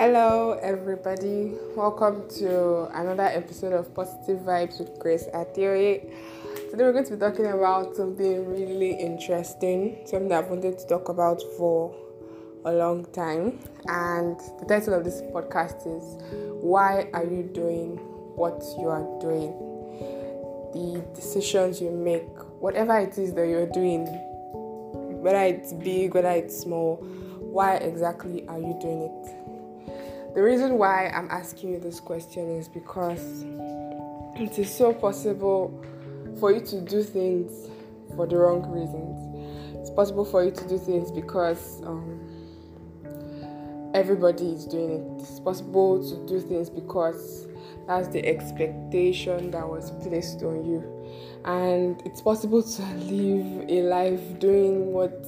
Hello, everybody. Welcome to another episode of Positive Vibes with Grace Atioye. Today, we're going to be talking about something really interesting, something I've wanted to talk about for a long time. And the title of this podcast is Why Are You Doing What You Are Doing? The decisions you make, whatever it is that you're doing, whether it's big, whether it's small, why exactly are you doing it? The reason why I'm asking you this question is because it is so possible for you to do things for the wrong reasons. It's possible for you to do things because um, everybody is doing it. It's possible to do things because that's the expectation that was placed on you. And it's possible to live a life doing what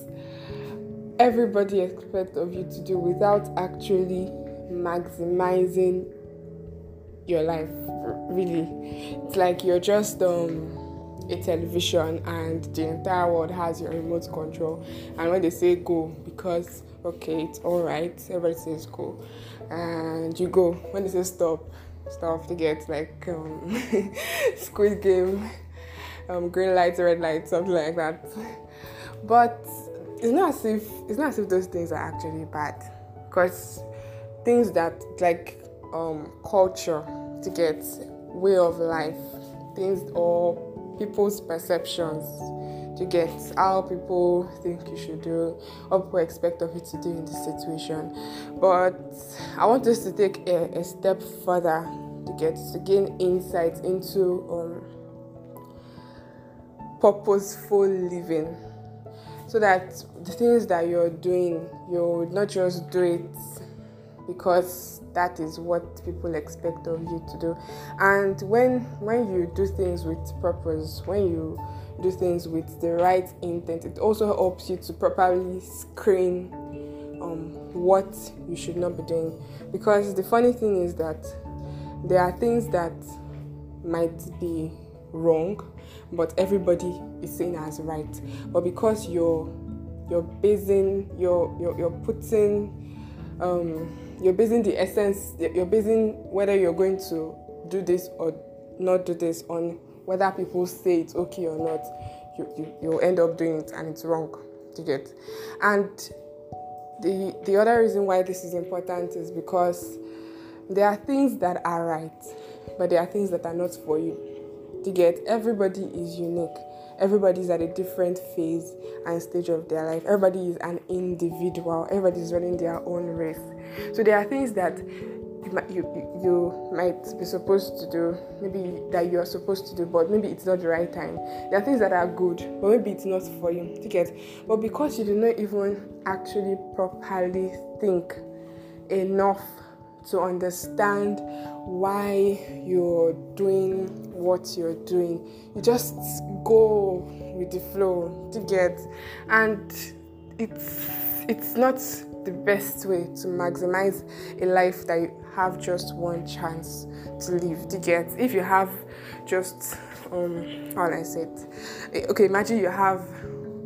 everybody expects of you to do without actually maximizing your life. Really, it's like you're just um, a television and the entire world has your remote control. And when they say go, because okay, it's all right, everybody says go, and you go. When they say stop, stop. To get like um, Squid Game, um, green light, red light, something like that. But it's not as if it's not as if those things are actually bad, because things that like um, culture to get way of life, things or people's perceptions to get how people think you should do, what people expect of you to do in this situation. But I want us to take a, a step further to get to gain insight into um, purposeful living so that the things that you're doing you not just do it because that is what people expect of you to do. And when when you do things with purpose when you do things with the right intent it also helps you to properly screen um, what you should not be doing. Because the funny thing is that there are things that might be wrong but everybody is saying as right. But because you're you're basing you're you're, you're putting um, you're basing the essence you're basing whether you're going to do this or not do this on whether people say it's okay or not. You, you you'll end up doing it and it's wrong. To get? And the the other reason why this is important is because there are things that are right but there are things that are not for you. To get? Everybody is unique everybody's at a different phase and stage of their life. Everybody is an individual. Everybody is running their own race. So there are things that you, you, you might be supposed to do maybe that you are supposed to do but maybe it's not the right time. There are things that are good but maybe it's not for you. To get? But because you do not even actually properly think enough to understand why you're doing what you're doing. You just go with the flow to get, and it's it's not the best way to maximize a life that you have just one chance to live. To get, if you have just um, how I said, okay, imagine you have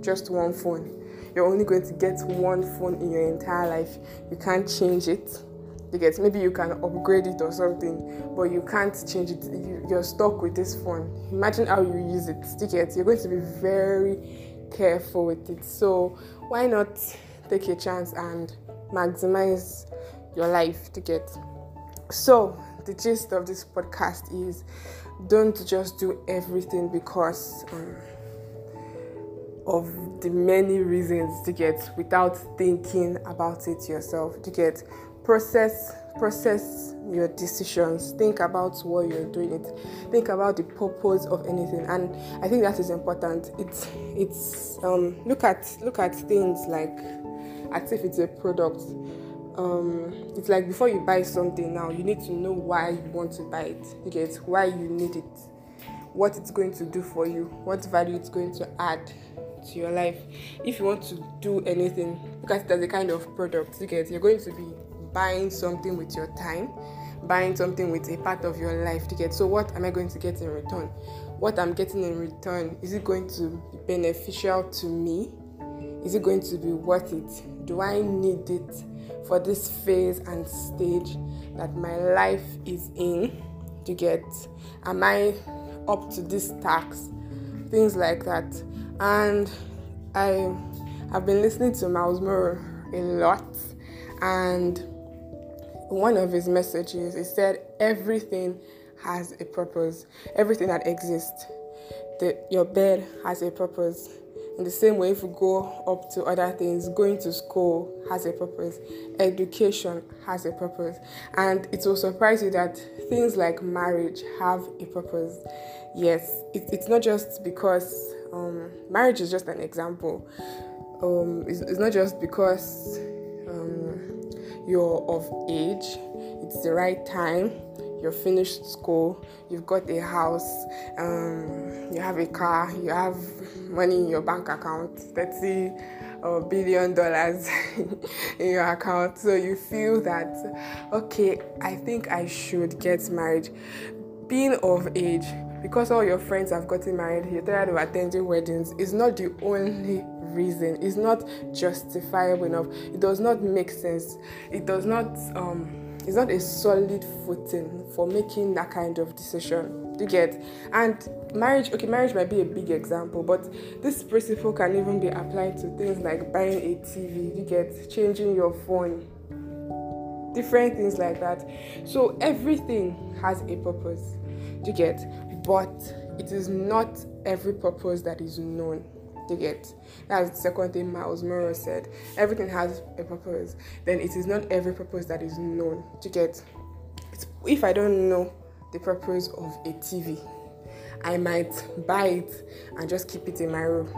just one phone. You're only going to get one phone in your entire life. You can't change it you get maybe you can upgrade it or something but you can't change it. You, you're stuck with this phone. Imagine how you use it. You get you're going to be very careful with it. So why not take a chance and maximize your life to get? So the gist of this podcast is don't just do everything because um, of the many reasons to get without thinking about it yourself. To get process process your decisions. Think about what you're doing it. Think about the purpose of anything. And i think that is important. It's it's um look at look at things like as if it's a product. Um it's like before you buy something now you need to know why you want to buy it. You get why you need it. What it's going to do for you. What value it's going to add to your life. If you want to do anything it as a kind of product. You get you're going to be buying something with your time, buying something with a part of your life to get. So, what am I going to get in return? What I'm getting in return is it going to be beneficial to me is it going to be worth it? Do I need it for this phase and stage that my life is in? To get, am I up to this task? Things like that. And I have been listening to Myles Munroe a lot, and one of his messages he said everything has a purpose. Everything that exists, the, your bed has a purpose. In the same way, if you go up to other things, going to school has a purpose, education has a purpose, and it will surprise you that things like marriage have a purpose. Yes, it, it's not just because um, marriage is just an example. Um, it's, it's not just because you're of age, it's the right time you're finished school, you've got a house, um, you have a car, you have money in your bank account, 30 uh, billion dollars in your account. So you feel that, okay, I think I should get married. Being of age, because all your friends have gotten married, you're tired of attending weddings, is not the only reason. It's not justifiable enough. It does not make sense. It does not. Um, it's not a solid footing for making that kind of decision. You get? And marriage, okay, marriage might be a big example, but this principle can even be applied to things like buying a TV, you get? Changing your phone, different things like that. So everything has a purpose, you get? But it is not every purpose that is known. You get that's the second thing Myles Munroe said. Everything has a purpose. Then it is not every purpose that is known. You get if I don't know the purpose of a TV, I might buy it and just keep it in my room.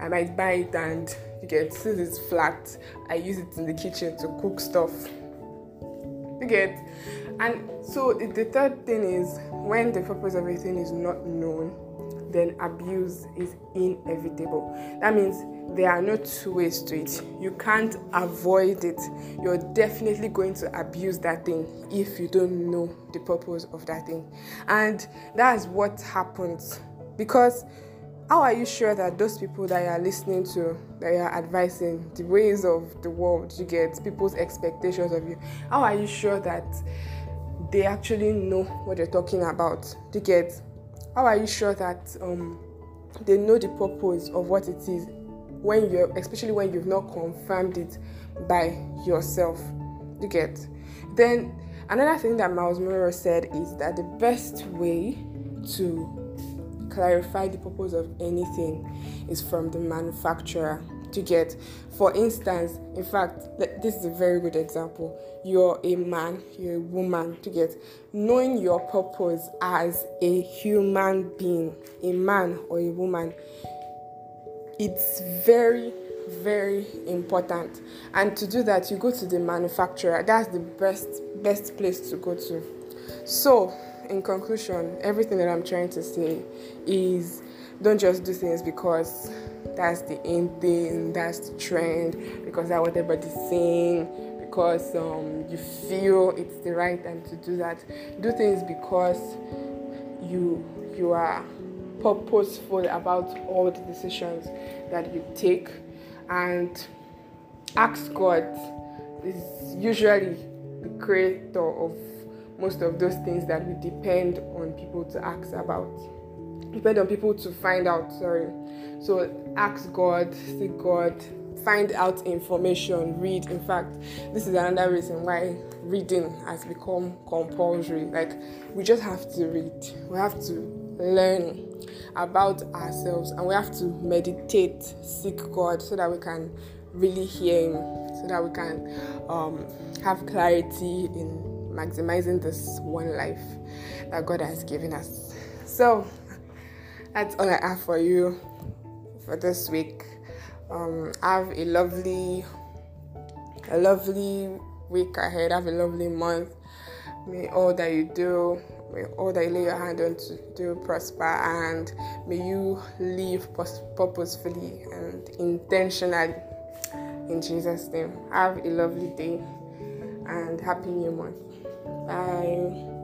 I might buy it and you get since it's flat, I use it in the kitchen to cook stuff. You get and so the, third thing is when the purpose of a thing is not known then abuse is inevitable. That means there are no two ways to it. You can't avoid it. You're definitely going to abuse that thing if you don't know the purpose of that thing. And that's what happens because how are you sure that those people that you are listening to, that you are advising, the ways of the world, you get people's expectations of you, how are you sure that they actually know what they're talking about? You get? How are you sure that um, they know the purpose of what it is when you're especially when you've not confirmed it by yourself? You get? Then another thing that Myles Munroe said is that the best way to clarify the purpose of anything is from the manufacturer to get. For instance, in fact, this is a very good example. You're a man, you're a woman to get. Knowing your purpose as a human being, a man or a woman, it's very very important and to do that you go to the manufacturer that's the best best place to go to so in conclusion everything that i'm trying to say is don't just do things because that's the in thing, that's the trend, because that's what everybody's saying, because um, you feel it's the right time to do that. Do things because you you are purposeful about all the decisions that you take and ask God is usually the creator of most of those things that we depend on people to ask about. Depend on people to find out sorry. So ask god seek god find out information read. In fact this is another reason why reading has become compulsory. Like we just have to read. We have to learn about ourselves and we have to meditate seek god so that we can really hear him so that we can um, have clarity in maximizing this one life that god has given us so that's all I have for you for this week. Um, have a lovely, a lovely week ahead. Have a lovely month. May all that you do, may all that you lay your hand on to do prosper, and may you live purposefully and intentionally. In Jesus' name, have a lovely day and happy new month. 拜。